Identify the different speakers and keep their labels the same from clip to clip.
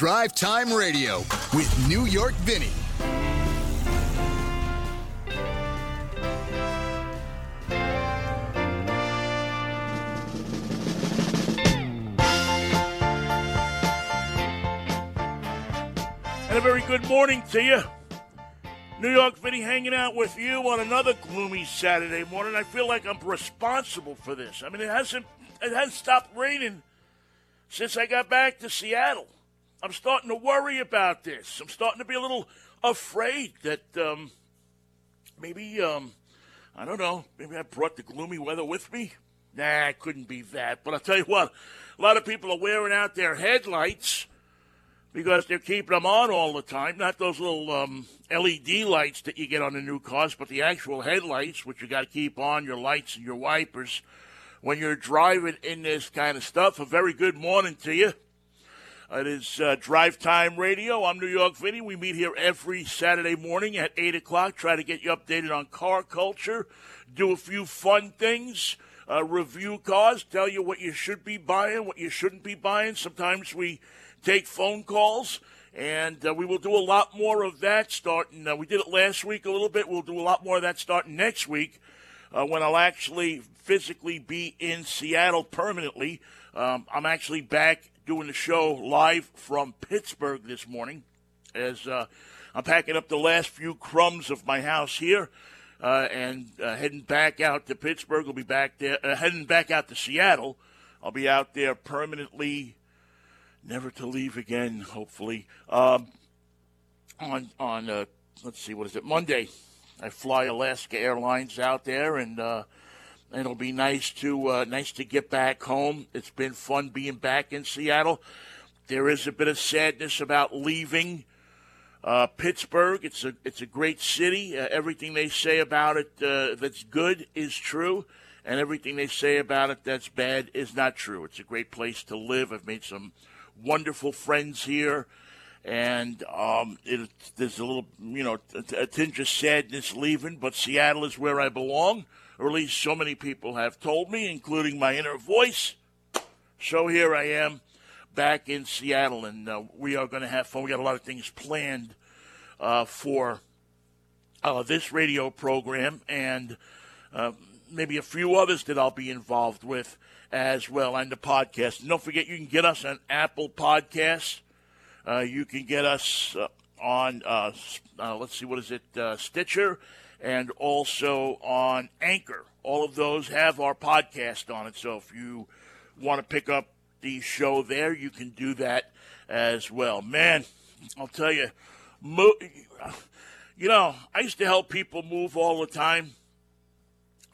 Speaker 1: Drive Time Radio with New York Vinnie.
Speaker 2: And a very good morning to you. New York Vinnie hanging out with you on another gloomy Saturday morning. I feel like I'm responsible for this. I mean, it hasn't it hasn't stopped raining since I got back to Seattle. I'm starting to worry about this. I'm starting to be a little afraid that um, maybe um, I don't know. Maybe I brought the gloomy weather with me. Nah, it couldn't be that. But I'll tell you what, a lot of people are wearing out their headlights because they're keeping them on all the time. Not those little um, LED lights that you get on the new cars, but the actual headlights, which you got to keep on, your lights and your wipers. When you're driving in this kind of stuff, a very good morning to you. It is uh, Drive Time Radio. I'm New York Vinnie. We meet here every Saturday morning at 8 o'clock, try to get you updated on car culture, do a few fun things, uh, review cars, tell you what you should be buying, what you shouldn't be buying. Sometimes we take phone calls, and uh, we will do a lot more of that starting. Uh, we did it last week a little bit. We'll do a lot more of that starting next week uh, when I'll actually physically be in Seattle permanently. Um, I'm actually back doing the show live from Pittsburgh this morning as uh, I'm packing up the last few crumbs of my house here. Uh, and uh, heading back out to Pittsburgh. I'll be back there. heading back out to Seattle. I'll be out there permanently never to leave again. Hopefully, um, on on uh, let's see, what is it? Monday, I fly Alaska Airlines out there, and uh, it'll be nice to uh, nice to get back home. It's been fun being back in Seattle. There is a bit of sadness about leaving. Uh, Pittsburgh, it's a it's a great city. Uh, everything they say about it uh, that's good is true, and everything they say about it that's bad is not true. It's a great place to live. I've made some wonderful friends here, and um, it, there's a little, you know, a, a tinge of sadness leaving, but Seattle is where I belong, or at least so many people have told me, including my inner voice. So here I am back in Seattle, and uh, we are going to have fun. We got a lot of things planned uh, for uh, this radio program, and uh, maybe a few others that I'll be involved with as well and the podcast. And don't forget, you can get us on Apple Podcasts. Uh, you can get us uh, on, let's see, what is it, Stitcher, and also on Anchor. All of those have our podcast on it. So if you want to pick up the show there, you can do that as well. Man, I'll tell you, mo- you know, I used to help people move all the time.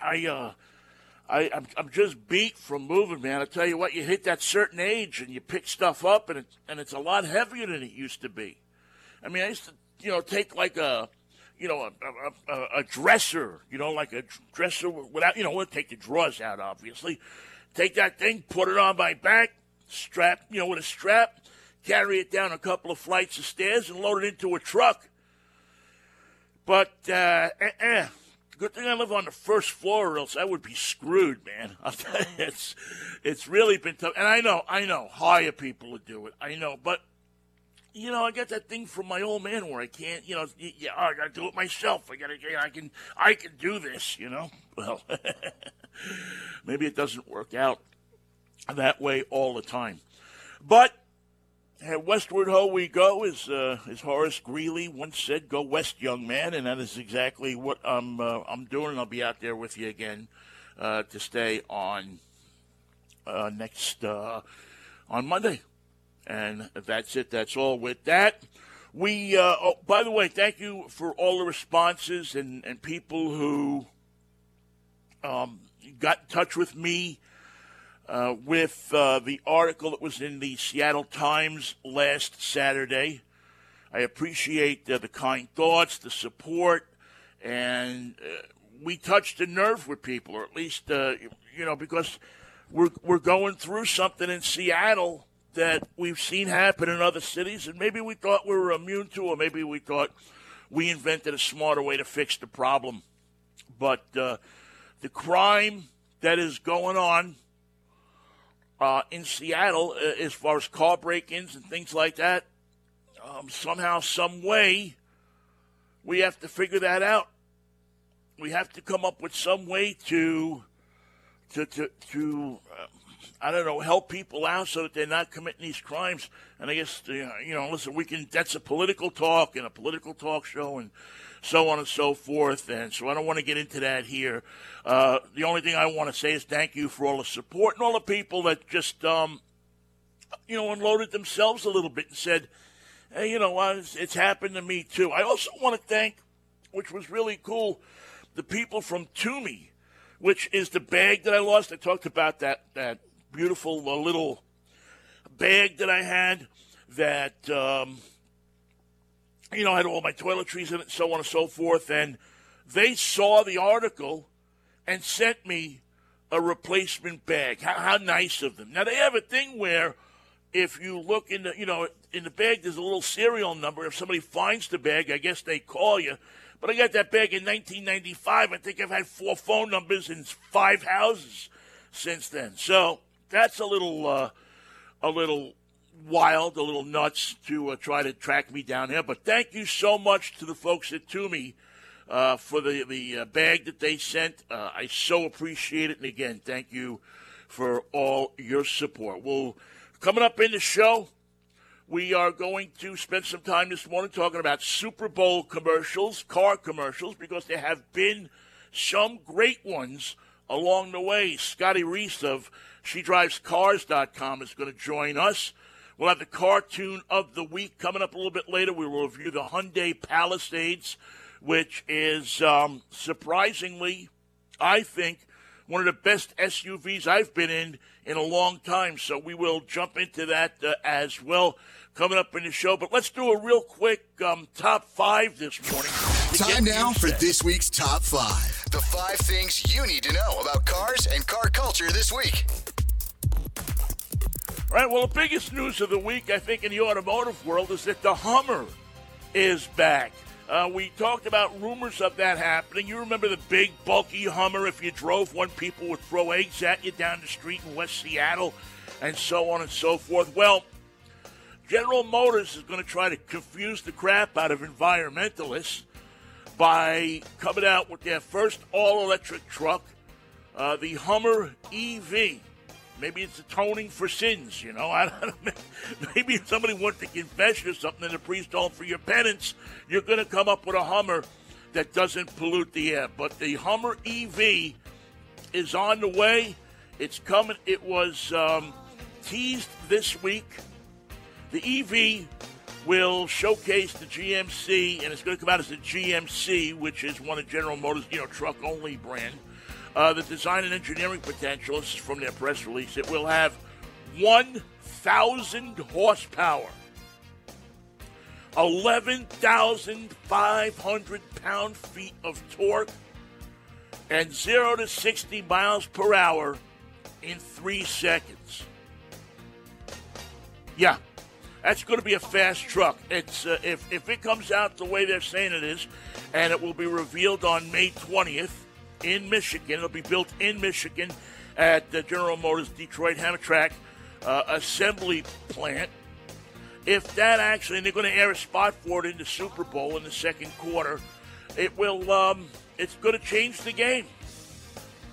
Speaker 2: I, uh, I, I'm, I'm just beat from moving, man. I tell you what, you hit that certain age and you pick stuff up, and it, and it's a lot heavier than it used to be. I mean, I used to, you know, take like a, you know, a, a, a dresser, you know, like a dresser without, you know, we'll take the drawers out, obviously. Take that thing, put it on my back, strap, you know, with a strap, carry it down a couple of flights of stairs, and load it into a truck. But, uh, eh, eh Good thing I live on the first floor, or else I would be screwed, man. It's it's really been tough. And I know, I know, hire people to do it. I know, but you know, I got that thing from my old man where I can't, you know, yeah, I got to do it myself. I got to, I can, I can do this, you know. Well, maybe it doesn't work out that way all the time, but westward ho we go, as uh, as Horace Greeley once said, "Go west, young man," and that is exactly what I'm uh, I'm doing. I'll be out there with you again uh, to stay on uh, next uh, on Monday, and that's it. That's all. With that, we. Uh, oh, by the way, thank you for all the responses and and people who um, got in touch with me uh, with uh, the article that was in the Seattle Times last Saturday. I appreciate uh, the kind thoughts, the support, and uh, we touched a nerve with people, or at least, uh, you know, because we're, we're going through something in Seattle that we've seen happen in other cities, and maybe we thought we were immune to, or maybe we thought we invented a smarter way to fix the problem. But uh, the crime that is going on uh, in Seattle uh, as far as car break ins and things like that. um, somehow, some way, we have to figure that out. We have to come up with some way to to to, to uh, I don't know help people out so that they're not committing these crimes. And I guess you know, listen, we can. That's a political talk and a political talk show and so on and so forth. And so I don't want to get into that here. Uh, the only thing I want to say is thank you for all the support and all the people that just um, you know unloaded themselves a little bit and said hey, you know? It's, it's happened to me too. I also want to thank, which was really cool, the people from Tumi which is the bag that I lost. I talked about that that beautiful little bag that I had that um, you know had all my toiletries in it, so on and so forth. And they saw the article and sent me a replacement bag. How, how nice of them! Now they have a thing where if you look in the you know in the bag there's a little serial number if somebody finds the bag i guess they call you but i got that bag in 1995 i think i've had four phone numbers in five houses since then so that's a little uh, a little wild a little nuts to uh, try to track me down here but thank you so much to the folks at Tumi uh, for the the uh, bag that they sent. Uh, i so appreciate it and again thank you for all your support. We'll Coming up in the show, we are going to spend some time this morning talking about Super Bowl commercials, car commercials, because there have been some great ones along the way. Scotty Reiss of SheDrivesCars.com is going to join us. We'll have the cartoon of the week coming up a little bit later. We will review the Hyundai Palisades, which is um, surprisingly, I think, one of the best SUVs I've been in in a long time. So we will jump into that uh, as well coming up in the show. But let's do a real quick um, top five this morning.
Speaker 1: Time now for this week's top five. The five things you need to know about cars and car culture this week.
Speaker 2: All right, well, the biggest news of the week, I think, in the automotive world is that the Hummer is back. Uh, we talked about rumors of that happening. You remember the big, bulky Hummer? If you drove one, people would throw eggs at you down the street in West Seattle, and so on and so forth. Well, General Motors is going to try to confuse the crap out of environmentalists by coming out with their first all electric truck, uh, the Hummer EV. Maybe it's atoning for sins, you know. I don't know. Maybe if somebody wants to confess you something and the priest told for your penance, you're going to come up with a Hummer that doesn't pollute the air. But the Hummer EV is on the way. It's coming. It was um, teased this week. The EV will showcase the GMC, and it's going to come out as the GMC, which is one of General Motors, you know, truck only brand. Uh, the design and engineering potential, this is from their press release, it will have 1,000 horsepower, 11,500 pound feet of torque, and 0 to 60 miles per hour in three seconds. Yeah, that's going to be a fast truck. It's uh, if if it comes out the way they're saying it is, and it will be revealed on May 20th in Michigan. It'll be built in Michigan at the General Motors Detroit Hamtramck uh, assembly plant. If that actually, and they're going to air a spot for it in the Super Bowl in the second quarter, it will. Um, it's going to change the game.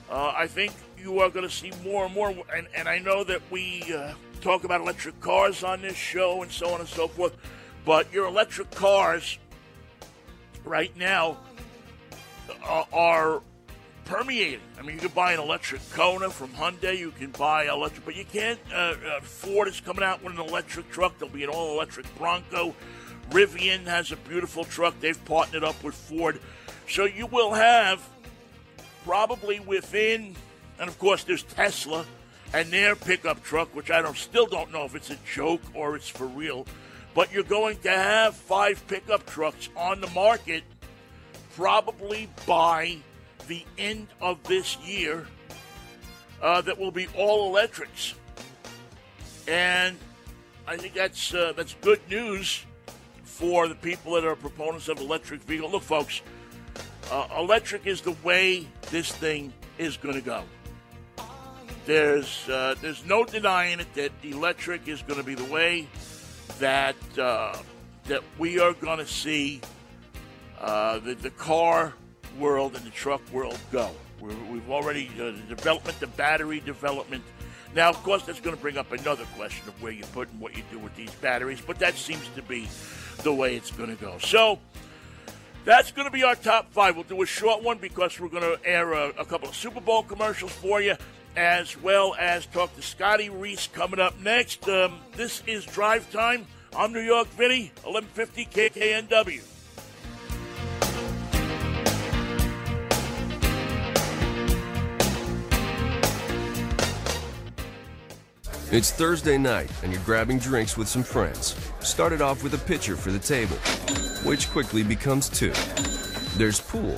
Speaker 2: Uh, I think you are going to see more and more, and, and I know that we uh, talk about electric cars on this show and so on and so forth, but your electric cars right now uh, are permeating. I mean, you can buy an electric Kona from Hyundai. You can buy electric, but you can't. Uh, uh, Ford is coming out with an electric truck. There'll be an all-electric Bronco. Rivian has a beautiful truck. They've partnered up with Ford, so you will have probably within, and of course, there's Tesla and their pickup truck, which I don't still don't know if it's a joke or it's for real. But you're going to have five pickup trucks on the market probably by the end of this year uh, that will be all electrics, and I think that's uh, that's good news for the people that are proponents of electric vehicle. Look, folks, uh, electric is the way this thing is going to go. There's uh, there's no denying it that electric is going to be the way that uh, that we are going to see uh, the, the car world and the truck world go. we have already uh, the development, the battery development. Now, of course, that's going to bring up another question of where you put and what you do with these batteries, but that seems to be the way it's going to go. So that's going to be our top five. We'll do a short one because we're going to air a, a couple of Super Bowl commercials for you, as well as talk to Scotty Reiss coming up next. Um, this is Drive Time. I'm New York Vinnie, 1150 KKNW.
Speaker 3: It's Thursday night, and you're grabbing drinks with some friends. Started off with a pitcher for the table, which quickly becomes two. There's pool.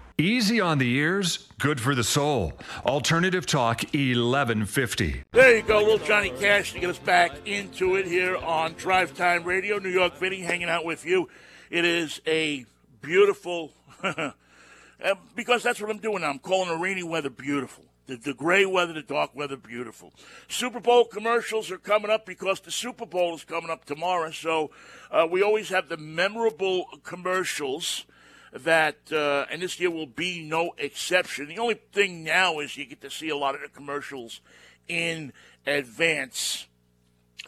Speaker 4: Easy on the ears, good for the soul. Alternative Talk 1150.
Speaker 2: There you go, little Johnny Cash to get us back into it here on Drive Time Radio. New York Vinnie hanging out with you. It is a beautiful, because that's what I'm doing now. I'm calling the rainy weather beautiful. The, the gray weather, the dark weather, beautiful. Super Bowl commercials are coming up because the Super Bowl is coming up tomorrow. So uh, we always have the memorable commercials that, uh, and this year will be no exception. The only thing now is you get to see a lot of the commercials in advance.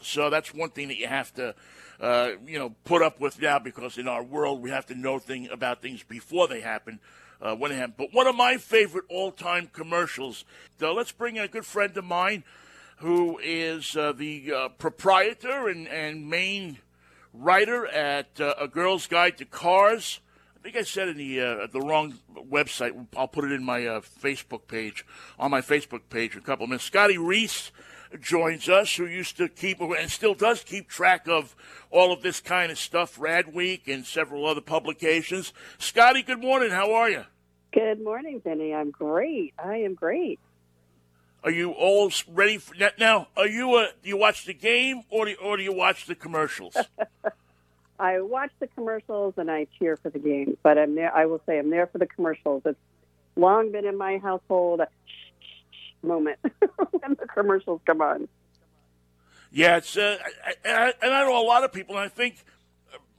Speaker 2: So that's one thing that you have to, uh, you know, put up with now because in our world we have to know thing about things before they happen uh, Winningham. But one of my favorite all-time commercials. Let's bring in a good friend of mine, who is uh, the uh, proprietor and, and main writer at uh, A Girl's Guide to Cars. I think I said in the uh, the wrong website. I'll put it in my Facebook page on my Facebook page in a couple of minutes. Scotty Reiss joins us, who used to keep and still does keep track of all of this kind of stuff, Rad Week and several other publications. Scotty, good morning. How are you?
Speaker 5: Good morning, Benny. I'm great. I am great.
Speaker 2: Are you all ready for that now? Are you a, do you watch the game or do, or do you watch the commercials?
Speaker 5: I watch the commercials and I cheer for the game, but I'm there. I will say I'm there for the commercials. It's long been in my household a moment when the commercials come on.
Speaker 2: Yeah, it's uh, and I, and I know a lot of people, and I think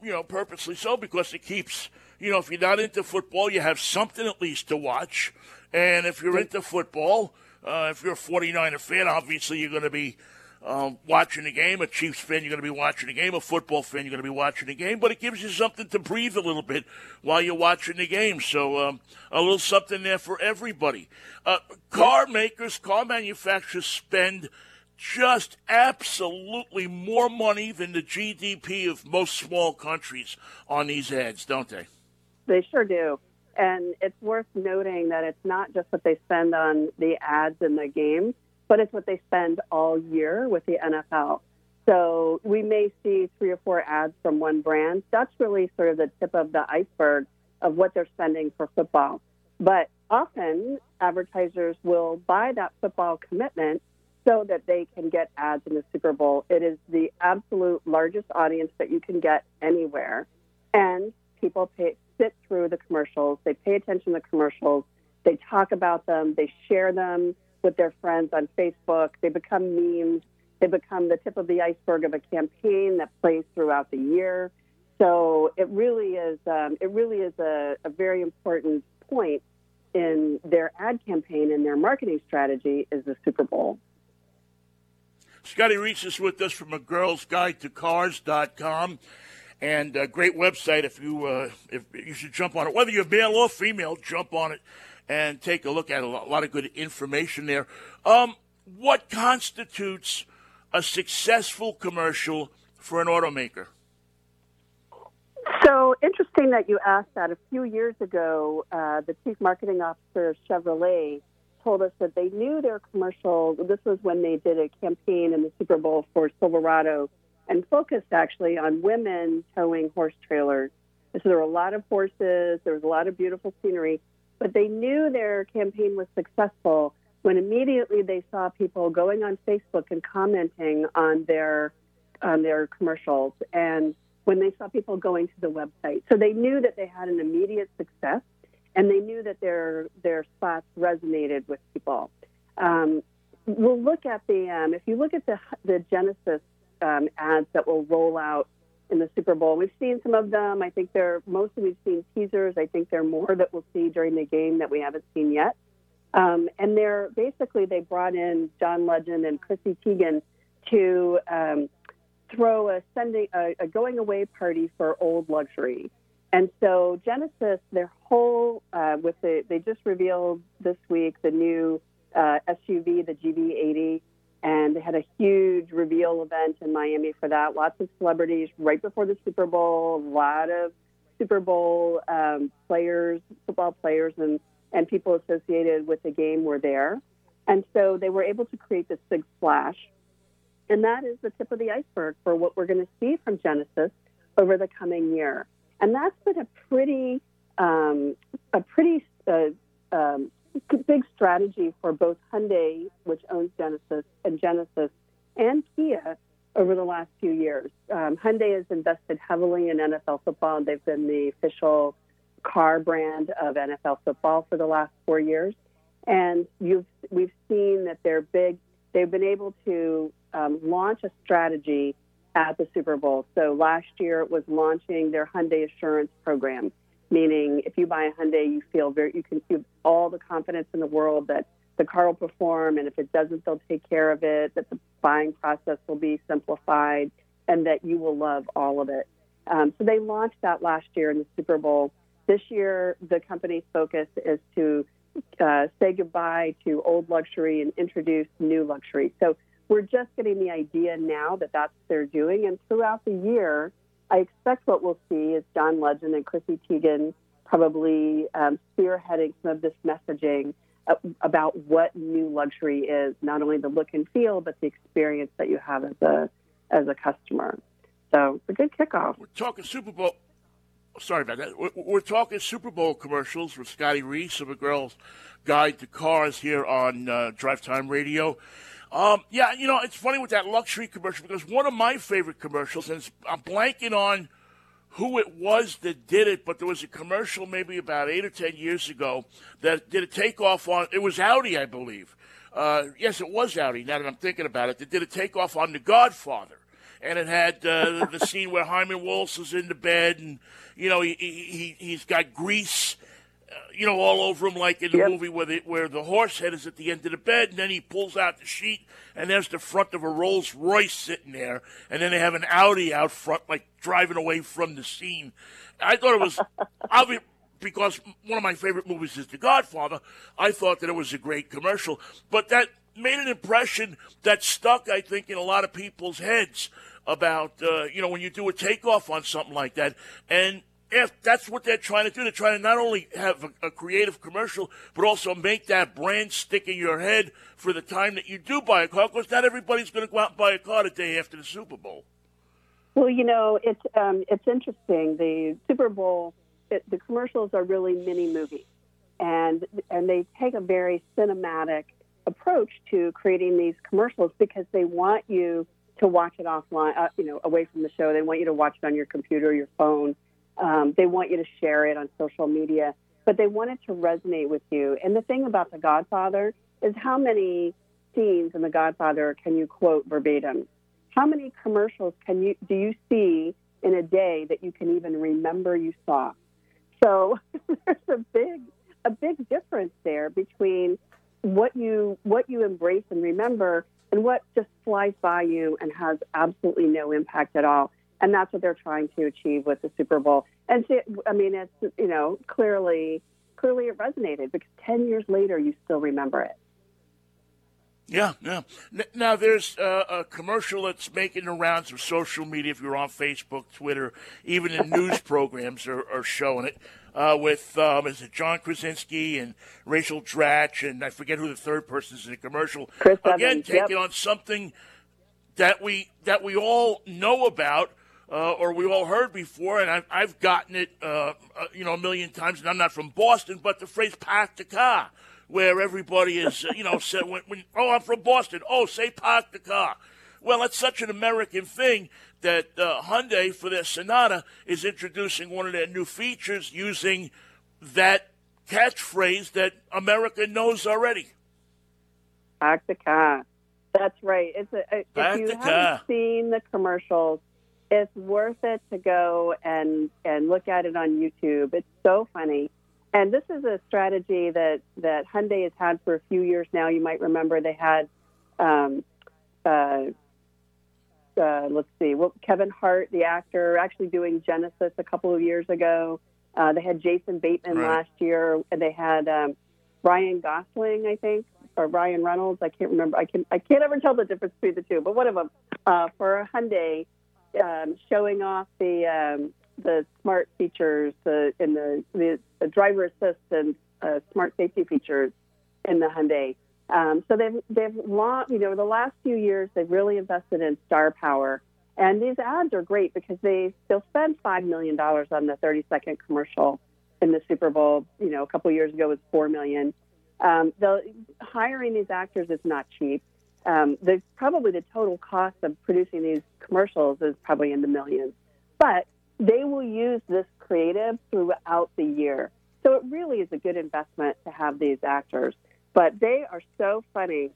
Speaker 2: you know purposely so because it keeps you know, if you're not into football, you have something at least to watch. And if you're into football, uh, if you're a 49er fan, obviously you're going to be um, watching the game. A Chiefs fan, you're going to be watching the game. A football fan, you're going to be watching the game. But it gives you something to breathe a little bit while you're watching the game. So um, a little something there for everybody. Uh, car makers, car manufacturers spend just absolutely more money than the GDP of most small countries on these ads, don't they?
Speaker 5: They sure do. And it's worth noting that it's not just what they spend on the ads in the games, but it's what they spend all year with the NFL. So we may see three or four ads from one brand. That's really sort of the tip of the iceberg of what they're spending for football. But often advertisers will buy that football commitment so that they can get ads in the Super Bowl. It is the absolute largest audience that you can get anywhere. And people pay, sit through the commercials, they pay attention to the commercials, they talk about them, they share them with their friends on Facebook, they become memes, they become the tip of the iceberg of a campaign that plays throughout the year. So it really is um, it really is a, a very important point in their ad campaign and their marketing strategy is the Super Bowl.
Speaker 2: Scotty Reiss is with us from a girl's guide to cars.com and a great website. If you uh, if you should jump on it, whether you're male or female, jump on it and take a look at. A lot of good information there. Um, what constitutes a successful commercial for an automaker?
Speaker 5: So interesting that you asked that. A few years ago, uh, the chief marketing officer of Chevrolet told us that they knew their commercial. This was when they did a campaign in the Super Bowl for Silverado and focused actually on women towing horse trailers. So there were a lot of horses, there was a lot of beautiful scenery, but they knew their campaign was successful when immediately they saw people going on Facebook and commenting on their on their commercials and when they saw people going to the website. So they knew that they had an immediate success and they knew that their their spots resonated with people. Um, we'll look at the um, if you look at the the Genesis um, ads that will roll out in the Super Bowl. We've seen some of them. I think they're mostly we've seen teasers. I think there are more that we'll see during the game that we haven't seen yet. Um, and they're basically they brought in John Legend and Chrissy Teigen to um, throw a sending a, a going away party for old luxury. And so Genesis, their whole uh, with the they just revealed this week the new uh, SUV, the GV80, and they had a huge reveal event in Miami for that. Lots of celebrities right before the Super Bowl. A lot of Super Bowl um, players, football players, and and people associated with the game were there. And so they were able to create this big splash. And that is the tip of the iceberg for what we're going to see from Genesis over the coming year and that's been a pretty um, a pretty uh, um, big strategy for both Hyundai, which owns Genesis, and Genesis and Kia over the last few years. Um, Hyundai has invested heavily in NFL football, and they've been the official car brand of NFL football for the last four years. And you've, we've seen that they're big. They've been able to um, launch a strategy at the Super Bowl. So last year it was launching their Hyundai Assurance program, meaning if you buy a Hyundai, you feel very you can feel all the confidence in the world that the car will perform, and if it doesn't, they'll take care of it. That the buying process will be simplified, and that you will love all of it. Um, so they launched that last year in the Super Bowl. This year, the company's focus is to uh, say goodbye to old luxury and introduce new luxury. So we're just getting the idea now that that's what they're doing. And throughout the year, I expect what we'll see is John Legend and Chrissy Teigen probably um, spearheading some of this messaging about what new luxury is, not only the look and feel, but the experience that you have as a as a customer. So a good kickoff.
Speaker 2: We're talking Super Bowl. Sorry about that. We're, we're talking Super Bowl commercials with Scotty Reiss of a Girl's Guide to Cars here on uh, Drive Time Radio. Um, yeah, you know, it's funny with that luxury commercial because one of my favorite commercials, and I'm blanking on who it was that did it, but there was a commercial maybe about eight or ten years ago that did a takeoff on. It was Audi, I believe. Uh, yes, it was Audi. Now that I'm thinking about it, they did a takeoff on The Godfather, and it had uh, the scene where Hyman Walsh is in the bed, and you know he, he he's got grease you know, all over him, like in the yep. movie where the, where the horse head is at the end of the bed, and then he pulls out the sheet, and there's the front of a Rolls Royce sitting there, and then they have an Audi out front, like driving away from the scene. I thought it was obvious because one of my favorite movies is The Godfather. I thought that it was a great commercial, but that made an impression that stuck, I think, in a lot of people's heads about uh, you know when you do a takeoff on something like that, and if that's what they're trying to do. They're trying to not only have a, a, creative commercial, but also make that brand stick in your head for the time that you do buy a car. Because not everybody's going to go out and buy a car the day after the Super Bowl.
Speaker 5: Well, you know, it's um, it's interesting. The Super Bowl, it, the commercials are really mini movies, and and they take a very cinematic approach to creating these commercials because they want you to watch it offline, uh, you know, away from the show. They want you to watch it on your computer, your phone um, they want you to share it on social media, but they want it to resonate with you. And the thing about The Godfather is how many scenes in The Godfather can you quote verbatim? How many commercials can you do you see in a day that you can even remember you saw? So there's a big a big difference there between what you what you embrace and remember and what just flies by you and has absolutely no impact at all and that's what they're trying to achieve with the Super Bowl. And to, I mean, it's you know clearly clearly it resonated because ten years later you still remember it.
Speaker 2: Yeah, yeah. Now there's uh, a commercial that's making the rounds of social media. If you're on Facebook, Twitter, even in news programs are, are showing it. Uh, with um, is it John Krasinski and Rachel Dratch and I forget who the third person is in the commercial.
Speaker 5: Chris
Speaker 2: Again,
Speaker 5: Evans,
Speaker 2: taking
Speaker 5: yep.
Speaker 2: on something that we that we all know about. Uh, or we all heard before, and I've, I've gotten it, uh, uh, you know, a million times. And I'm not from Boston, but the phrase "park the car," where everybody is, uh, you know, said, when, when, "Oh, I'm from Boston." Oh, say "park the car." Well, it's such an American thing that uh, Hyundai, for their Sonata, is introducing one of their new features using that catchphrase that America knows already.
Speaker 5: Park the car. That's right. It's a, if you haven't seen the commercials, it's worth it to go and and look at it on YouTube. It's so funny. And this is a strategy that that Hyundai has had for a few years now. You might remember they had, um, uh, uh, let's see, well, Kevin Hart, the actor, actually doing Genesis a couple of years ago. Uh, they had Jason Bateman
Speaker 2: Right.
Speaker 5: last year, and they had um, Ryan Gosling, I think, or Ryan Reynolds. I can't remember. I can I can't ever tell the difference between the two. But one of them uh, for Hyundai, um, showing off the um, the smart features, the in the the, the driver assist and uh, smart safety features in the Hyundai. Um, so they've they've long, you know the last few years they've really invested in star power, and these ads are great because they they'll spend five million dollars on the 30 second commercial in the Super Bowl. You know, a couple years ago was four million. Um, the hiring these actors is not cheap. Um, the probably the total cost of producing these commercials is probably in the millions, but they will use this creative throughout the year. So it really is a good investment to have these actors. But they are so funny.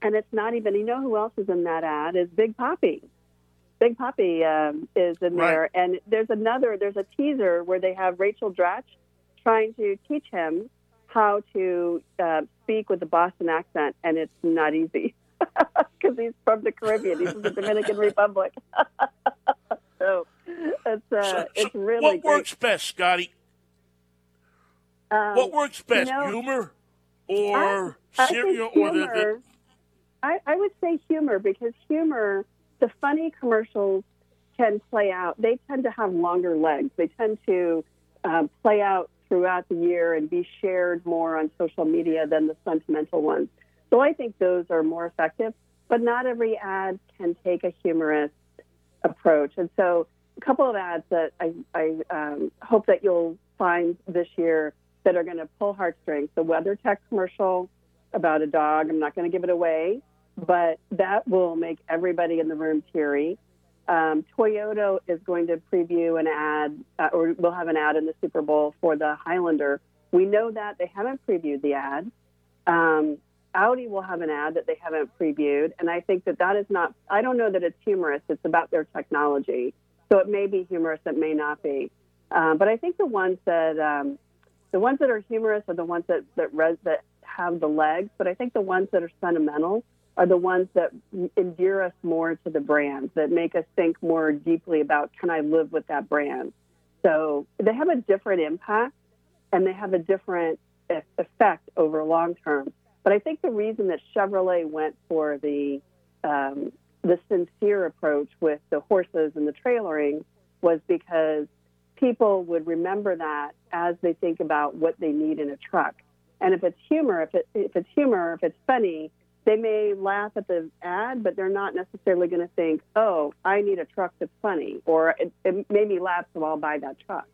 Speaker 5: And it's not even, you know who else is in that ad? Is Big Papi. Big Papi um, is in
Speaker 2: Right.
Speaker 5: there. And there's another, there's a teaser where they have Rachel Dratch trying to teach him how to uh, speak with a Boston accent. And it's not easy because he's from the Caribbean, he's from the Dominican Republic. so it's, uh,
Speaker 2: So-
Speaker 5: it's really
Speaker 2: what
Speaker 5: great.
Speaker 2: works best, Scotty?
Speaker 5: Um,
Speaker 2: What works best,
Speaker 5: know,
Speaker 2: humor or
Speaker 5: I
Speaker 2: serial
Speaker 5: think
Speaker 2: or the,
Speaker 5: humor,
Speaker 2: the
Speaker 5: I, I would say humor because humor, the funny commercials can play out. They tend to have longer legs. They tend to um, play out throughout the year and be shared more on social media than the sentimental ones. So I think those are more effective. But not every ad can take a humorous approach. And so a couple of ads that I, I um, hope that you'll find this year that are going to pull heartstrings. The WeatherTech commercial about a dog. I'm not going to give it away, but that will make everybody in the room teary. Um, Toyota is going to preview an ad, uh, or will have an ad in the Super Bowl for the Highlander. We know that they haven't previewed the ad. Um, Audi will have an ad that they haven't previewed, and I think that that is not. I don't know that it's humorous. It's about their technology, so it may be humorous. It may not be. Um, but I think the ones that um, the ones that are humorous are the ones that that, res- that have the legs. But I think the ones that are sentimental are the ones that endear us more to the brand, that make us think more deeply about can I live with that brand. So they have a different impact, and they have a different effect over long term. But I think the reason that Chevrolet went for the um, the sincere approach with the horses and the trailering was because people would remember that as they think about what they need in a truck. And if it's humor, if, it, if it's humor, if it's funny, they may laugh at the ad, but they're not necessarily going to think, "Oh, I need a truck that's funny," or "It, it made me laugh, so I'll buy that truck."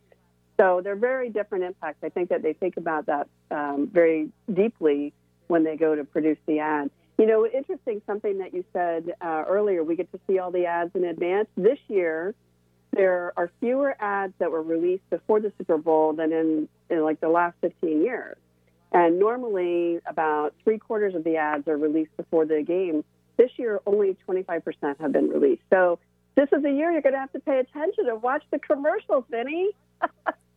Speaker 5: So they're very different impacts. I think that they think about that um, very deeply when they go to produce the ad. You know, interesting something that you said uh, earlier. We get to see all the ads in advance this year. There are fewer ads that were released before the Super Bowl than in, in like the last 15 years. And normally, about three quarters of the ads are released before the game. This year, only 25% have been released. So this is a year you're going to have to pay attention and watch the commercials, Vinnie.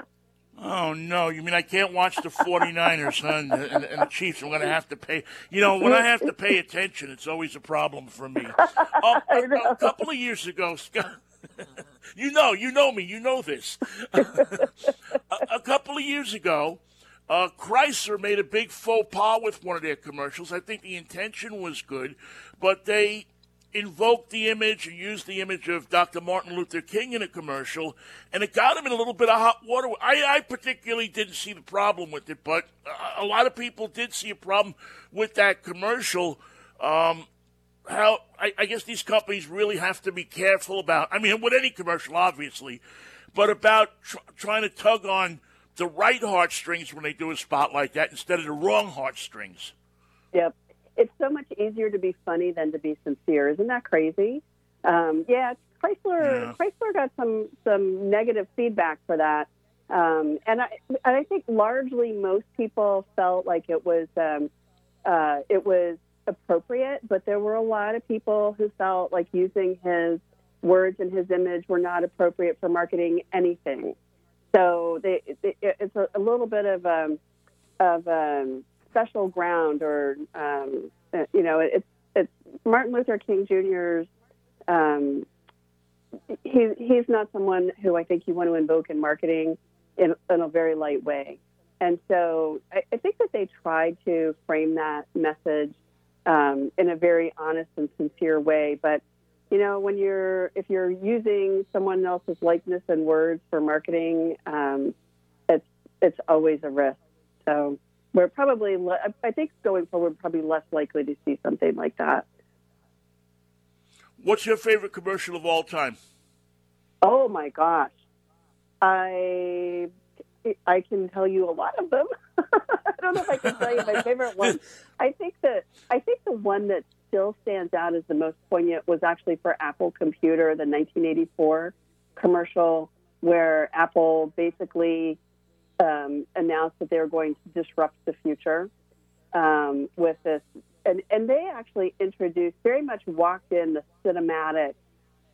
Speaker 2: Oh no! You mean I can't watch the 49ers, huh? And, and, and the Chiefs? I'm going to have to pay. You know, when I have to pay attention, it's always a problem for me. Um, a, a couple of years ago, Scott. You know, you know me. You know this. a, a couple of years ago, Uh, Chrysler made a big faux pas with one of their commercials. I think the intention was good, but they invoked the image and used the image of Dr. Martin Luther King in a commercial, and it got him in a little bit of hot water. I, I particularly didn't see the problem with it, but a lot of people did see a problem with that commercial. Um, how I, I guess these companies really have to be careful about. I mean, with any commercial, obviously, but about tr- trying to tug on the right heartstrings when they do a spot like that instead of the wrong heartstrings.
Speaker 5: Yep. It's so much easier to be funny than to be sincere. Isn't that crazy? Um, yeah, Chrysler. Yeah. Chrysler got some some negative feedback for that, um, and I I think largely most people felt like it was um, uh, it was appropriate, but there were a lot of people who felt like using his words and his image were not appropriate for marketing anything. So they, it, it's a, a, little bit of um, of um, special ground, or um, uh, you know, it's it's Martin Luther King Jr.'s. Um, he, he's not someone who I think you want to invoke in marketing in, in a very light way. And so I, I think that they tried to frame that message um, in a very honest and sincere way. But you know, when you're if you're using someone else's likeness and words for marketing, um, it's it's always a risk. So we're probably le- I think going forward probably less likely to see something like that.
Speaker 2: What's your favorite commercial of all time?
Speaker 5: Oh my gosh, I I can tell you a lot of them. I don't know if I can tell you my favorite one. I think that I think the one that still stands out as the most poignant was actually for Apple Computer, the 1984 commercial where Apple basically um, announced that they were going to disrupt the future um, with this, and and they actually introduced very much walked in the cinematic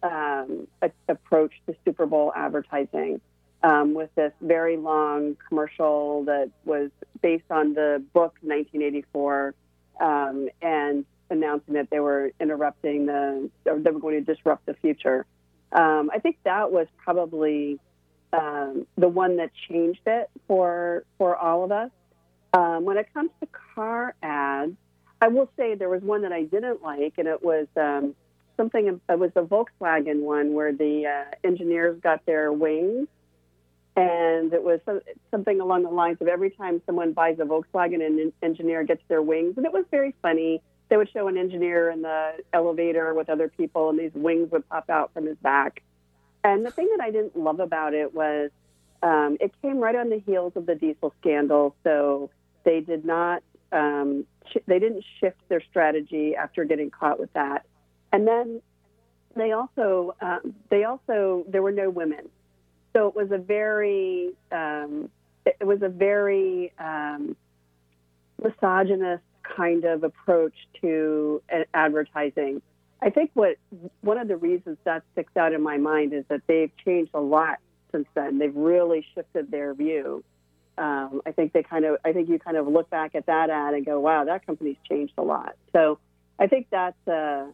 Speaker 5: um, a- approach to Super Bowl advertising um, with this very long commercial that was based on the book 1984 um, and announcing that they were interrupting the, or they were going to disrupt the future. Um, I think that was probably um, the one that changed it for for all of us. Um, when it comes to car ads, I will say there was one that I didn't like, and it was um, something. It was the Volkswagen one where the uh, engineers got their wings and it was something along the lines of every time someone buys a Volkswagen, an engineer gets their wings, and it was very funny. They would show an engineer in the elevator with other people, and these wings would pop out from his back. And the thing that I didn't love about it was um, it came right on the heels of the diesel scandal, so they did not um, sh- they didn't shift their strategy after getting caught with that. And then they also um, they also there were no women so it was a very um, it was a very um, misogynist kind of approach to advertising. I think what one of the reasons that sticks out in my mind is that they've changed a lot since then. They've really shifted their view. Um, I think they kind of I think you kind of look back at that ad and go, wow, that company's changed a lot. So I think that's uh,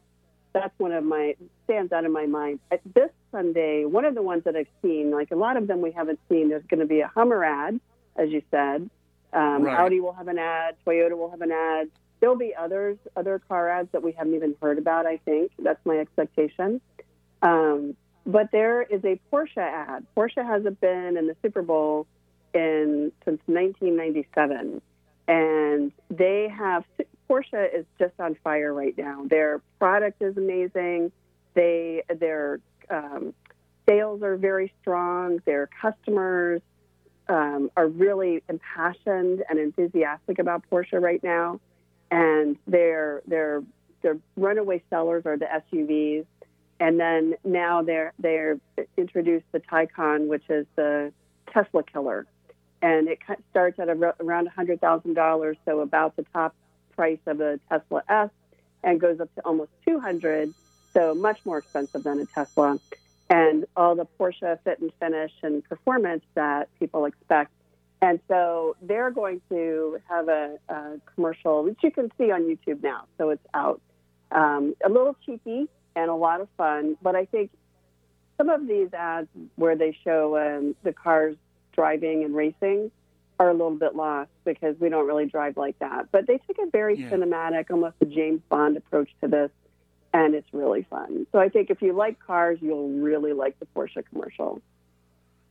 Speaker 5: that's one of my stands out in my mind. This Sunday, one of the ones that I've seen, like a lot of them we haven't seen. There's going to be a Hummer ad, as you said. Um, right. Audi will have an ad. Toyota will have an ad. There'll be others, other car ads that we haven't even heard about. I think that's my expectation. Um, but there is a Porsche ad. Porsche hasn't been in the Super Bowl in since 1997, and they have Porsche is just on fire right now. Their product is amazing. They their um, sales are very strong. Their customers um, are really impassioned and enthusiastic about Porsche right now, and their their their runaway sellers are the SUVs. And then now they're they're introduced the Taycan, which is the Tesla killer, and it starts at around hundred thousand dollars, so about the top price of a Tesla S and goes up to almost 200, so much more expensive than a Tesla. And all the Porsche fit and finish and performance that people expect. And so they're going to have a, a commercial, which you can see on YouTube now. So it's out. Um, a little cheeky and a lot of fun, but I think some of these ads where they show um, the cars driving and racing, are a little bit lost because we don't really drive like that. But they take a very
Speaker 2: Yeah.
Speaker 5: cinematic, almost a James Bond approach to this, and it's really fun. So I think if you like cars, you'll really like the Porsche commercial.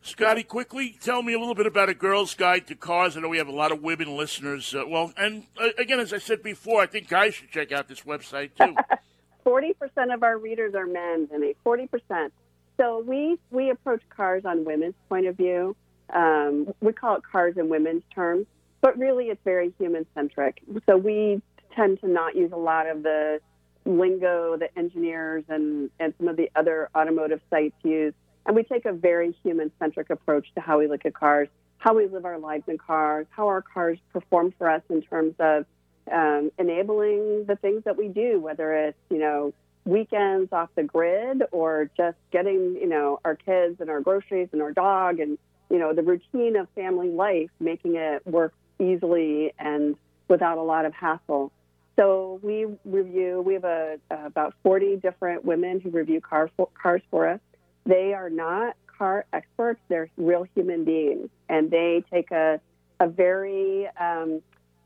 Speaker 2: Scotty, quickly tell me a little bit about a girl's guide to cars. I know we have a lot of women listeners. Uh, well, and uh, again, as I said before, I think guys should check out this website too.
Speaker 5: Forty percent of our readers are men, Vinnie. Forty percent. So we we approach cars on women's point of view. Um, we call it cars in women's terms, but really it's very human centric. So we tend to not use a lot of the lingo that engineers and, and some of the other automotive sites use. And we take a very human centric approach to how we look at cars, how we live our lives in cars, how our cars perform for us in terms of um, enabling the things that we do, whether it's, you know, weekends off the grid or just getting, you know, our kids and our groceries and our dog and, you know, the routine of family life, making it work easily and without a lot of hassle. So we review, we have a, about 40 different women who review car for, cars for us. They are not car experts, they're real human beings. And they take a, a very um,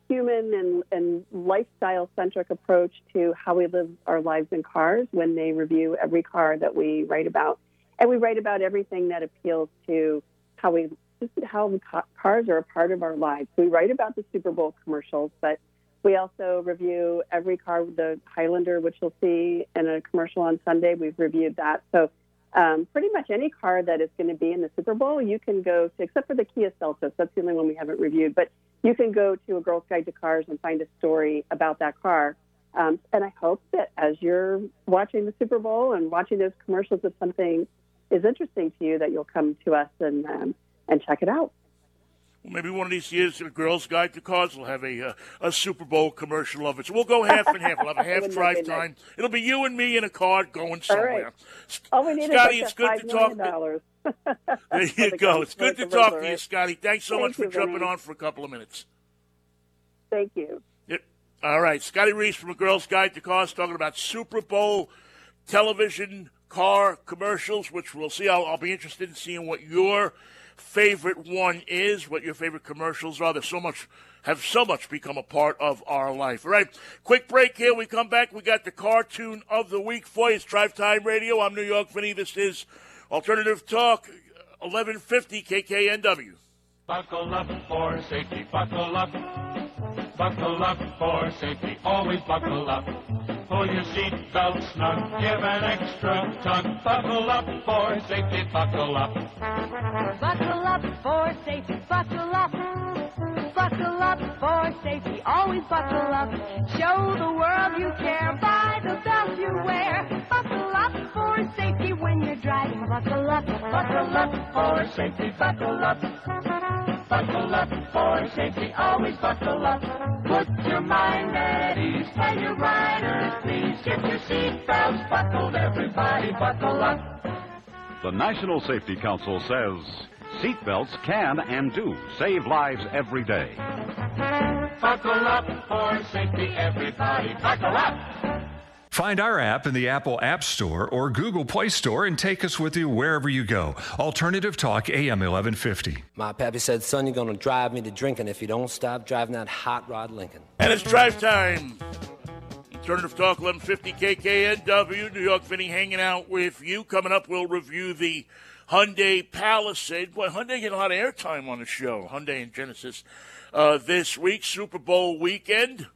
Speaker 5: human and, and lifestyle centric approach to how we live our lives in cars when they review every car that we write about. And we write about everything that appeals to how we how cars are a part of our lives. We write about the Super Bowl commercials, but we also review every car, the Highlander, which you'll see in a commercial on Sunday. We've reviewed that. So um, pretty much any car that is going to be in the Super Bowl, you can go to, except for the Kia Seltos. That's the only one we haven't reviewed. But you can go to a Girl's Guide to Cars and find a story about that car. Um, and I hope that as you're watching the Super Bowl and watching those commercials, if something is interesting to you, that you'll come to us and um, and check it out.
Speaker 2: Well, maybe one of these years, the Girls Guide to Cars will have a uh, a Super Bowl commercial of it. So we'll go half and half. We'll have a half drive time. It'll be you and me in a car going somewhere.
Speaker 5: All, right. All we need
Speaker 2: Scotty,
Speaker 5: is
Speaker 2: it's good to talk.
Speaker 5: Dollars.
Speaker 2: there you go. It's good to talk to you, Scotty. Thanks so
Speaker 5: Thank
Speaker 2: much for jumping on for a couple of minutes.
Speaker 5: Thank you.
Speaker 2: Yep. All right, Scotty Reiss from A Girl's Guide to Cars talking about Super Bowl television car commercials, which we'll see. I'll, I'll be interested in seeing what your favorite one is, what your favorite commercials are. There's so much, have so much become a part of our life. All right, quick break here. We come back. We got the cartoon of the week for you. It's Drive Time Radio. I'm New York Vinnie. This is Alternative Talk, 1150 KKNW.
Speaker 6: Buckle up for safety, buckle up. Buckle up for safety, always buckle up. Pull your seatbelt snug, give an extra tug. Buckle up for safety, buckle up.
Speaker 7: Buckle up for safety, buckle up. Buckle up for safety, always buckle up. Show the world you care by the belt you wear. Buckle up for safety when you're driving. Buckle up,
Speaker 6: Buckle up for safety, buckle up. Buckle up for safety, always buckle up. Put your mind at ease, tell your riders please. Get your seatbelts buckled, everybody buckle up.
Speaker 8: The National Safety Council says seatbelts can and do save lives every day.
Speaker 6: Buckle up for safety, everybody buckle up.
Speaker 4: Find our app in the Apple App Store or Google Play Store and take us with you wherever you go. Alternative Talk AM 1150.
Speaker 9: My pappy said, son, you're going to drive me to drinking if you don't stop driving that hot rod Lincoln.
Speaker 2: And it's drive time. Alternative Talk 1150 KKNW. New York Vinnie hanging out with you. Coming up, we'll review the Hyundai Palisade. Boy, Hyundai getting a lot of airtime on the show. Hyundai and Genesis uh, this week, Super Bowl weekend.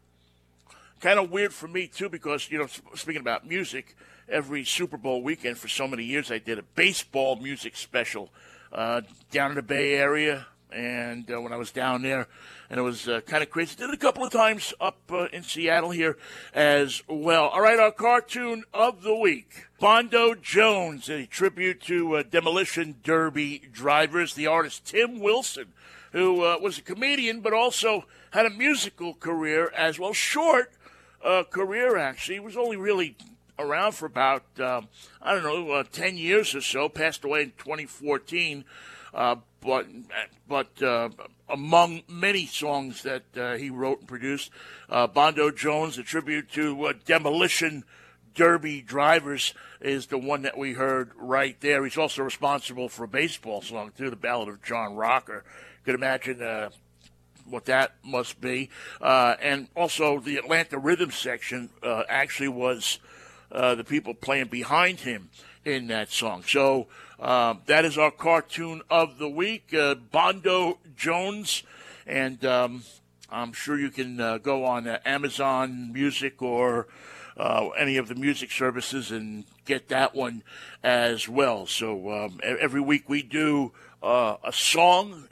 Speaker 2: Kind of weird for me, too, because, you know, speaking about music, every Super Bowl weekend for so many years, I did a baseball music special uh, down in the Bay Area. And uh, when I was down there, and it was uh, kind of crazy. Did it a couple of times up uh, in Seattle here as well. All right, our cartoon of the week. Bondo Jones, a tribute to uh, Demolition Derby drivers. The artist Tim Wilson, who uh, was a comedian but also had a musical career as well. Short uh, career, actually. He was only really around for about, um, I don't know, uh, 10 years or so. Passed away in 2014. Uh, but but uh, among many songs that uh, he wrote and produced, uh, Bondo Jones, a tribute to uh, Demolition Derby drivers, is the one that we heard right there. He's also responsible for a baseball song too, the Ballad of John Rocker. You Could imagine uh, what that must be. Uh, and also, the Atlanta Rhythm section uh, actually was uh, the people playing behind him in that song. So um, that is our cartoon of the week, uh, Bondo Jones. And um, I'm sure you can uh, go on uh, Amazon Music or any of the music services and get that one as well. So um, every week we do a song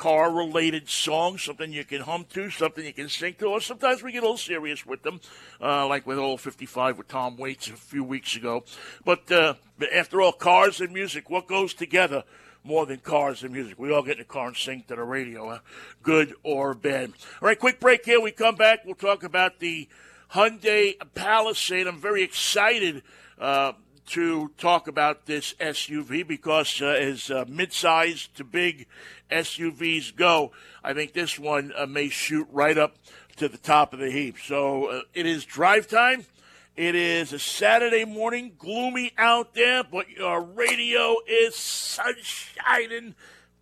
Speaker 2: car related song, something you can hum to, something you can sing to, or sometimes we get a little serious with them, uh, like with old 55 with Tom Waits a few weeks ago. But uh, after all, cars and music, what goes together? More than cars and music. We all get in the car and sing to the radio, good or bad. All right, quick break here. We come back. We'll talk about the Hyundai Palisade. I'm very excited uh, to talk about this SUV because uh, as uh, mid-sized to big SUVs go, I think this one uh, may shoot right up to the top of the heap. So uh, it is drive time. It is a Saturday morning, gloomy out there, but your radio is sunshining,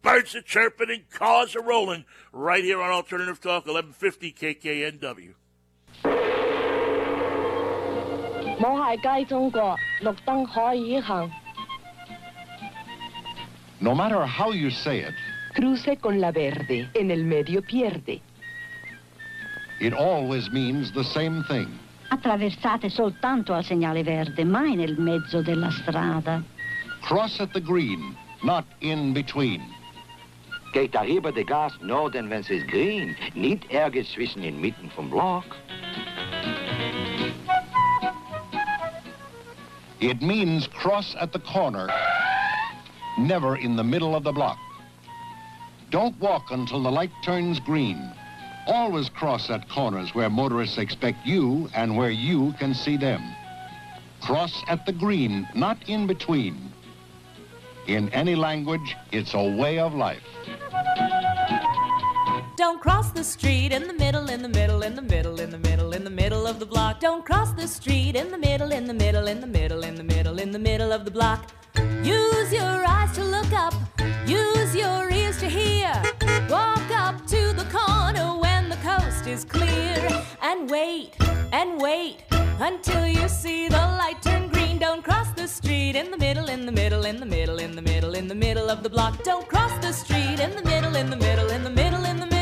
Speaker 2: birds are chirping, and cars are rolling right here on Alternative Talk, 1150 KKNW.
Speaker 10: 冇鞋街中国，绿灯可以行。
Speaker 11: No matter how you say it,
Speaker 10: Cruce con la verde, en el medio pierde.
Speaker 11: it always means the same thing.
Speaker 12: Attraversate soltanto al segnale verde, mai nel mezzo della strada.
Speaker 11: Cross at the green, not in between.
Speaker 13: Geht darüber de gas nur denn wenn es ist green, nicht ergens zwischen inmitten vom Block.
Speaker 11: It means cross at the corner, never in the middle of the block. Don't walk until the light turns green. Always cross at corners where motorists expect you and where you can see them. Cross at the green, not in between. In any language, it's a way of life.
Speaker 14: Don't cross the street in the middle, in the middle, in the middle, in the middle, in the middle of the block. Don't cross the street in the middle, in the middle, in the middle, in the middle, in the middle of the block. Use your eyes to look up, use your ears to hear. Walk up to the corner when the coast is clear. And wait, and wait until you see the light turn green. Don't cross the street in the middle, in the middle, in the middle, in the middle, in the middle of the block. Don't cross the street in the middle, in the middle, in the middle, in the middle,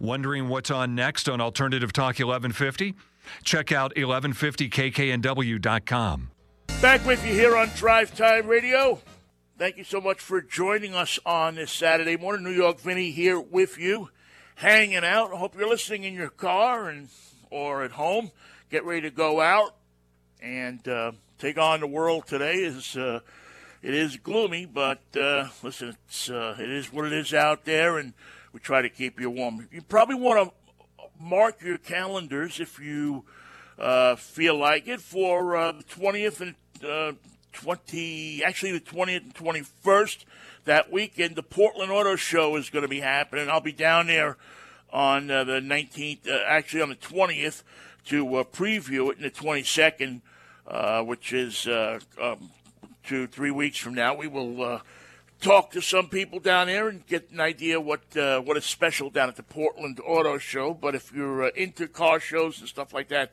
Speaker 4: Wondering what's on next on Alternative Talk 1150? Check out 1150kknw.com.
Speaker 2: Back with you here on Drive Time Radio. Thank you so much for joining us on this Saturday morning. New York Vinnie here with you, hanging out. I hope you're listening in your car and or at home. Get ready to go out and uh, take on the world today. is uh, It is gloomy, but uh, listen, it's, uh, it is what it is out there, and we try to keep you warm. You probably want to mark your calendars if you uh, feel like it for uh, the 20th and uh, 20, actually the 20th and 21st that weekend. The Portland Auto Show is going to be happening. I'll be down there on uh, the 19th, uh, actually on the 20th, to uh, preview it, in the 22nd, uh, which is um, two, three weeks from now. We will talk to some people down there and get an idea what uh, what is special down at the Portland Auto Show. But if you're uh, into car shows and stuff like that,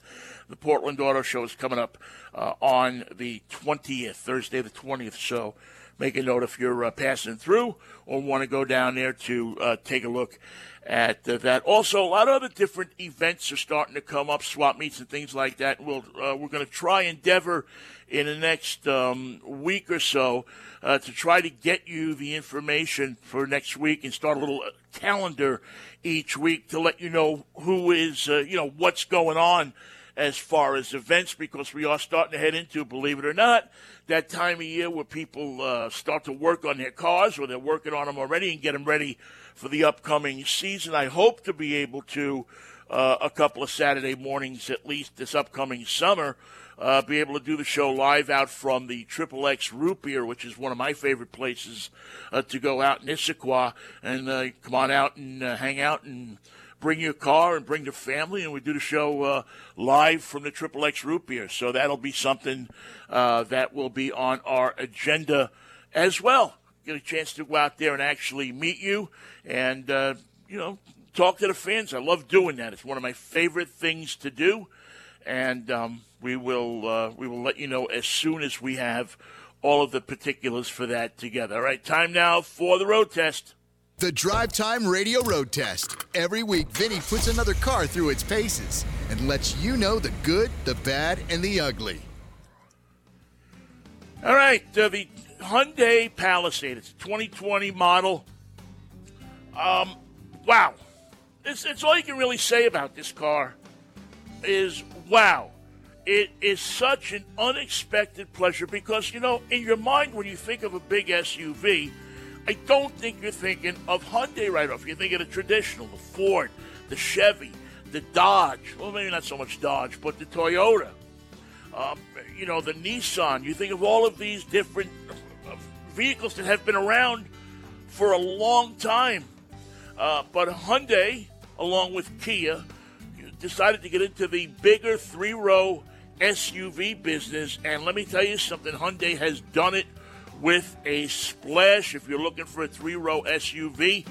Speaker 2: the Portland Auto Show is coming up uh, on the 20th, Thursday the 20th. So make a note if you're uh, passing through or want to go down there to uh, take a look at uh, that. Also, a lot of other different events are starting to come up, swap meets and things like that. We'll we're going to try endeavor in the next um, week or so uh, to try to get you the information for next week and start a little uh, calendar each week to let you know who is, uh, you know, what's going on as far as events because we are starting to head into, believe it or not, that time of year where people uh, start to work on their cars or they're working on them already and get them ready for the upcoming season. I hope to be able to, uh, a couple of Saturday mornings at least this upcoming summer, uh, be able to do the show live out from the Triple X Root Beer, which is one of my favorite places uh, to go out in Issaquah and uh, come on out and uh, hang out and bring your car and bring the family, and we do the show uh, live from the Triple X Root Beer. So that'll be something uh, that will be on our agenda as well. get a chance to go out there and actually meet you and, uh, you know, talk to the fans. I love doing that. It's one of my favorite things to do. And um, we will uh, we will let you know as soon as we have all of the particulars for that together. All right, time now for the road test.
Speaker 1: The Drive Time Radio Road Test. Every week, Vinnie puts another car through its paces and lets you know the good, the bad, and the ugly.
Speaker 2: All right, uh, the Hyundai Palisade. It's a 2020 model. Um, wow, it's, it's all you can really say about this car. Is wow, it is such an unexpected pleasure because you know in your mind when you think of a big SUV, I don't think you're thinking of Hyundai right off. You're thinking of traditional, the Ford, the Chevy, the Dodge. Well, maybe not so much Dodge, but the Toyota. Um, you know, the Nissan. You think of all of these different uh, vehicles that have been around for a long time. Uh, but Hyundai, along with Kia, decided to get into the bigger three row SUV business. And let me tell you something Hyundai has done it with a splash. If you're looking for a three row SUV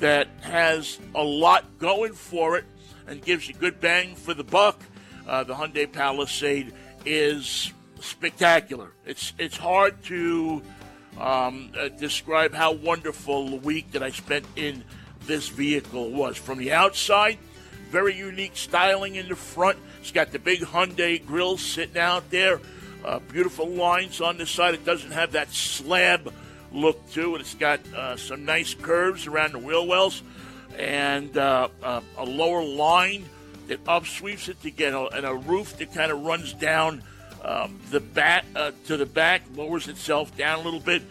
Speaker 2: that has a lot going for it and gives you good bang for the buck, uh, the Hyundai Palisade is spectacular. It's it's hard to um, uh, describe how wonderful the week that I spent in this vehicle was. From the outside, very unique styling in the front. It's got the big Hyundai grill sitting out there. Uh, beautiful lines on the side. It doesn't have that slab look to it. It's got uh, some nice curves around the wheel wells and uh, uh a lower line that upsweeps it to get a, and a roof that kind of runs down um, the back uh, to the back, lowers itself down a little bit,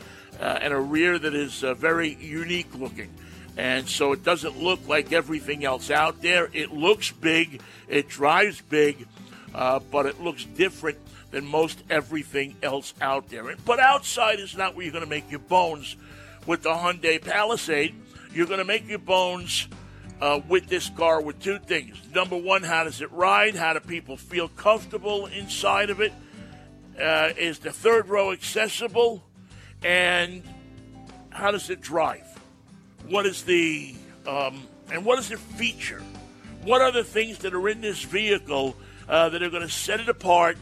Speaker 2: uh, and a rear that is very unique looking. And so it doesn't look like everything else out there. It looks big, it drives big, but it looks different than most everything else out there. But outside is not where you're going to make your bones with the Hyundai Palisade. You're going to make your bones uh, with this car with two things. Number one, how does it ride? How do people feel comfortable inside of it? Uh, is the third row accessible? And how does it drive? What is the um, and what is the feature? What are the things that are in this vehicle uh, that are going to set it apart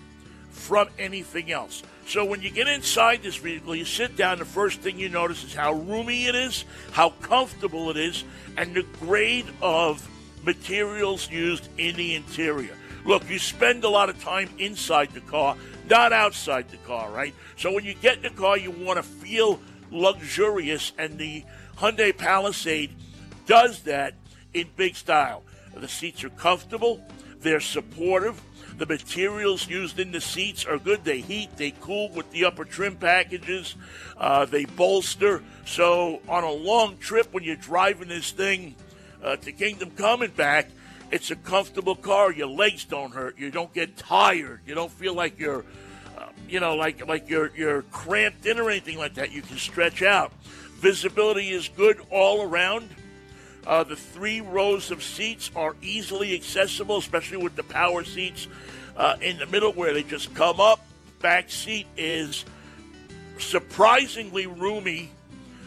Speaker 2: from anything else? So when you get inside this vehicle, you sit down, the first thing you notice is how roomy it is, how comfortable it is, and the grade of materials used in the interior. Look, you spend a lot of time inside the car, not outside the car, right? So when you get in the car, you want to feel luxurious, and the Hyundai Palisade does that in big style. The seats are comfortable, they're supportive, the materials used in the seats are good. They heat, they cool with the upper trim packages, uh, they bolster. So, on a long trip when you're driving this thing uh, to Kingdom Come and back, it's a comfortable car. Your legs don't hurt. You don't get tired. You don't feel like you're, uh, you know, like like you're you're cramped in or anything like that. You can stretch out. Visibility is good all around. Uh, the three rows of seats are easily accessible, especially with the power seats uh, in the middle where they just come up. Back seat is surprisingly roomy,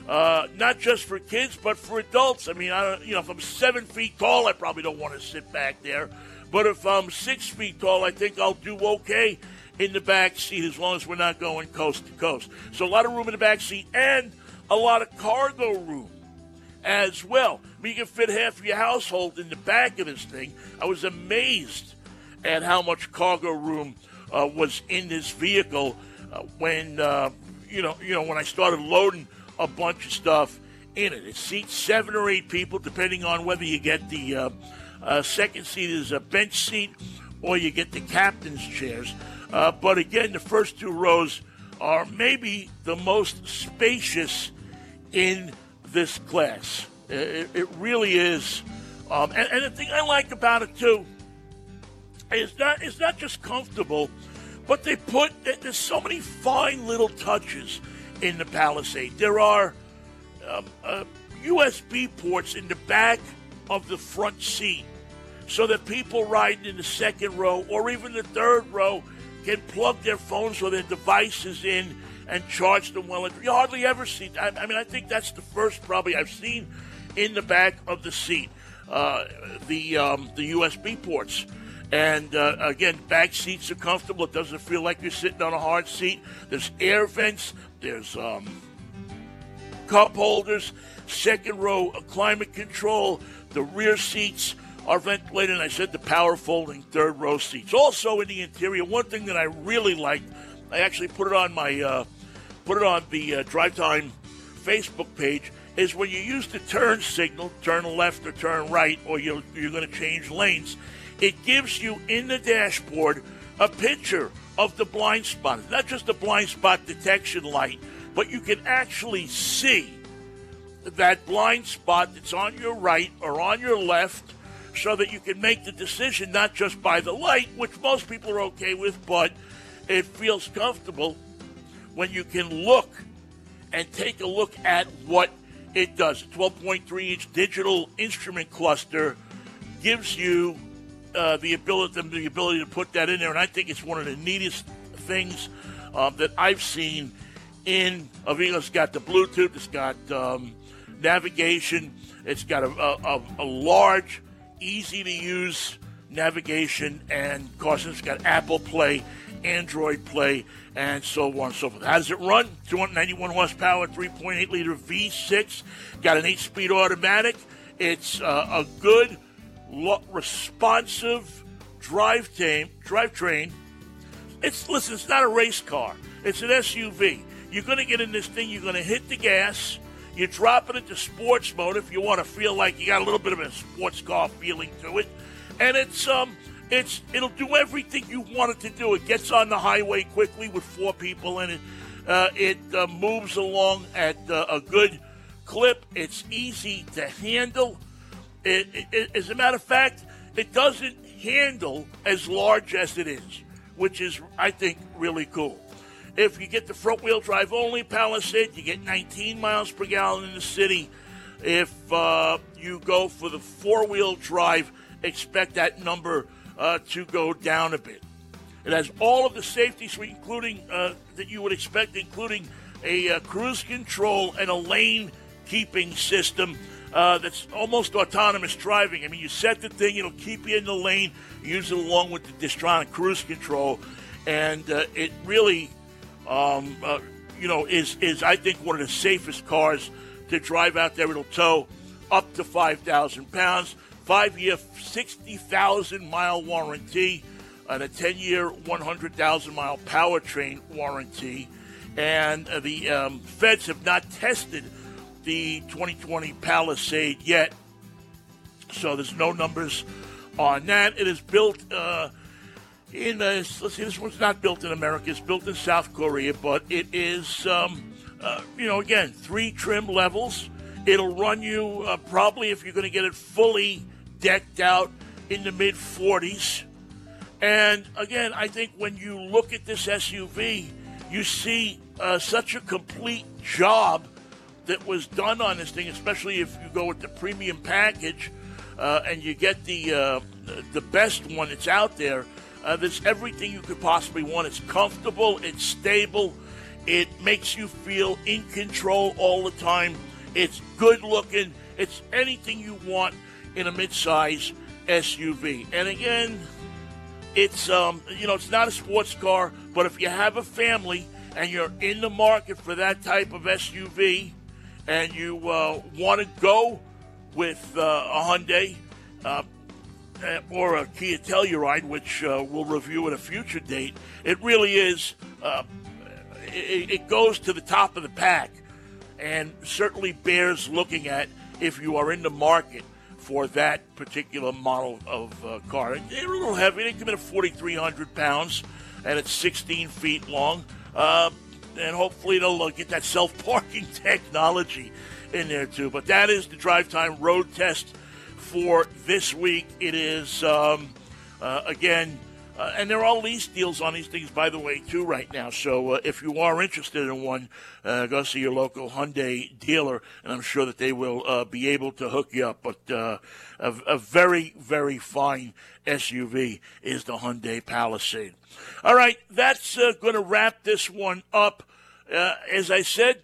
Speaker 2: uh, not just for kids but for adults. I mean, I don't, you know, if I'm seven feet tall, I probably don't want to sit back there. But if I'm six feet tall, I think I'll do okay in the back seat as long as we're not going coast to coast. So a lot of room in the back seat and a lot of cargo room as well. You can fit half your household in the back of this thing. I was amazed at how much cargo room uh, was in this vehicle uh, when uh, you know you know when I started loading a bunch of stuff in it. It seats seven or eight people, depending on whether you get the uh, uh, second seat is a bench seat or you get the captain's chairs. Uh, but again, the first two rows are maybe the most spacious in this class. It, it really is. Um, and, and, the thing I like about it too is not it's not just comfortable, but they put there's so many fine little touches in the Palisade. There are um, uh, USB ports in the back of the front seat, so that people riding in the second row or even the third row can plug their phones or their devices in and charge them well. You hardly ever see. I, I mean, I think that's the first probably I've seen in the back of the seat uh, the um, the USB ports. And uh, again, back seats are comfortable. It doesn't feel like you're sitting on a hard seat. There's air vents. There's um, cup holders. Second row climate control. The rear seats are ventilated. And I said the power folding third row seats. Also in the interior, one thing that I really liked, I actually put it on my uh, put it on the uh, Drive Time Facebook page is when you use the turn signal, turn left or turn right, or you're, you're going to change lanes, it gives you in the dashboard a picture of the blind spot. Not just a blind spot detection light, but you can actually see that blind spot that's on your right or on your left so that you can make the decision not just by the light, which most people are okay with, but it feels comfortable when you can look and take a look at what it does. A 12.3 inch digital instrument cluster gives you uh, the ability the ability to put that in there, and I think it's one of the neatest things um, that I've seen in Avila. It's got the Bluetooth, it's got um, navigation, it's got a, a, a large, easy to use navigation, and of course it's got Apple Play, Android Play, and so on and so forth. How does it run? 291 horsepower, 3.8 liter V6, got an 8 speed automatic. It's uh, a good, lo- responsive drive tame, drivetrain. It's listen, it's not a race car. It's an SUV. You're going to get in this thing. You're going to hit the gas. You drop it into sports mode if you want to feel like you got a little bit of a sports car feeling to it, and it's um it's it'll do everything you want it to do. It gets on the highway quickly with four people in it. Uh, it uh, moves along at uh, a good clip. It's easy to handle. It, it, as a matter of fact, it doesn't handle as large as it is, which is, I think, really cool. If you get the front wheel drive only Palisade, you get 19 miles per gallon in the city. If uh, you go for the four wheel drive, expect that number uh, to go down a bit. It has all of the safety suite, including uh, that you would expect, including a uh, cruise control and a lane keeping system uh, that's almost autonomous driving. I mean, you set the thing, it'll keep you in the lane, use it along with the Distronic cruise control, and uh, it really, um, uh, you know, is is I think one of the safest cars to drive out there. It'll tow up to five thousand pounds five year, 60,000 mile warranty, and a 10 year, 100,000 mile powertrain warranty. And uh, the um, feds have not tested the 2020 Palisade yet, so there's no numbers on that. It is built uh, in, uh, let's see, this one's not built in America, it's built in South Korea, but it is, um, uh, you know, again, three trim levels. It'll run you uh, probably if you're going to get it fully decked out in the mid 40s. And again, I think when you look at this SUV, you see uh, such a complete job that was done on this thing, especially if you go with the premium package uh, and you get the uh, the best one that's out there. Uh, there's everything you could possibly want. It's comfortable, it's stable, it makes you feel in control all the time. It's good looking. It's anything you want in a midsize SUV. And again, it's um, you know it's not a sports car, but if you have a family and you're in the market for that type of SUV, and you uh, want to go with uh, a Hyundai uh, or a Kia Telluride, which uh, we'll review at a future date, it really is. Uh, it goes to the top of the pack, and certainly bears looking at if you are in the market for that particular model of uh, car. They're a little heavy. They come in at 4,300 pounds, and it's 16 feet long. Uh, and hopefully they'll uh, get that self-parking technology in there too. But that is the drive time road test for this week. It is um, uh, again uh, and there are all lease deals on these things, by the way, too, right now. So uh, if you are interested in one, uh, go see your local Hyundai dealer, and I'm sure that they will uh, be able to hook you up. But uh, a, a, very, very fine SUV is the Hyundai Palisade. All right, that's uh, going to wrap this one up. as I said,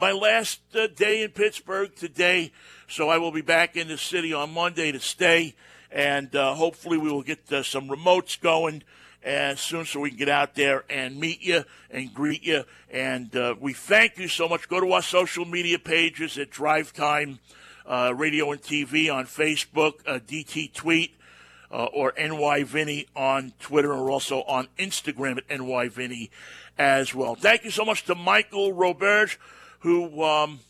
Speaker 2: my last day in Pittsburgh today, so I will be back in the city on Monday to stay, and uh, hopefully we will get uh, some remotes going as soon so we can get out there and meet you and greet you. And uh, we thank you so much. Go to our social media pages at Drive Time uh, Radio and TV on Facebook, uh, DT Tweet, uh, or NY Vinnie on Twitter, or also on Instagram at NY Vinnie as well. Thank you so much to Michael Roberge, who um,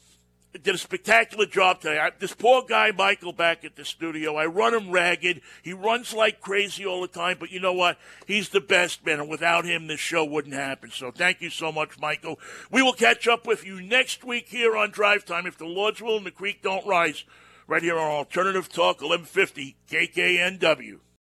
Speaker 2: did a spectacular job today. I, this poor guy, Michael, back at the studio, I run him ragged. He runs like crazy all the time, but you know what? He's the best man, and without him, this show wouldn't happen. So thank you so much, Michael. We will catch up with you next week here on Drive Time if the Lord's will and the creek don't rise, right here on Alternative Talk 1150 KKNW.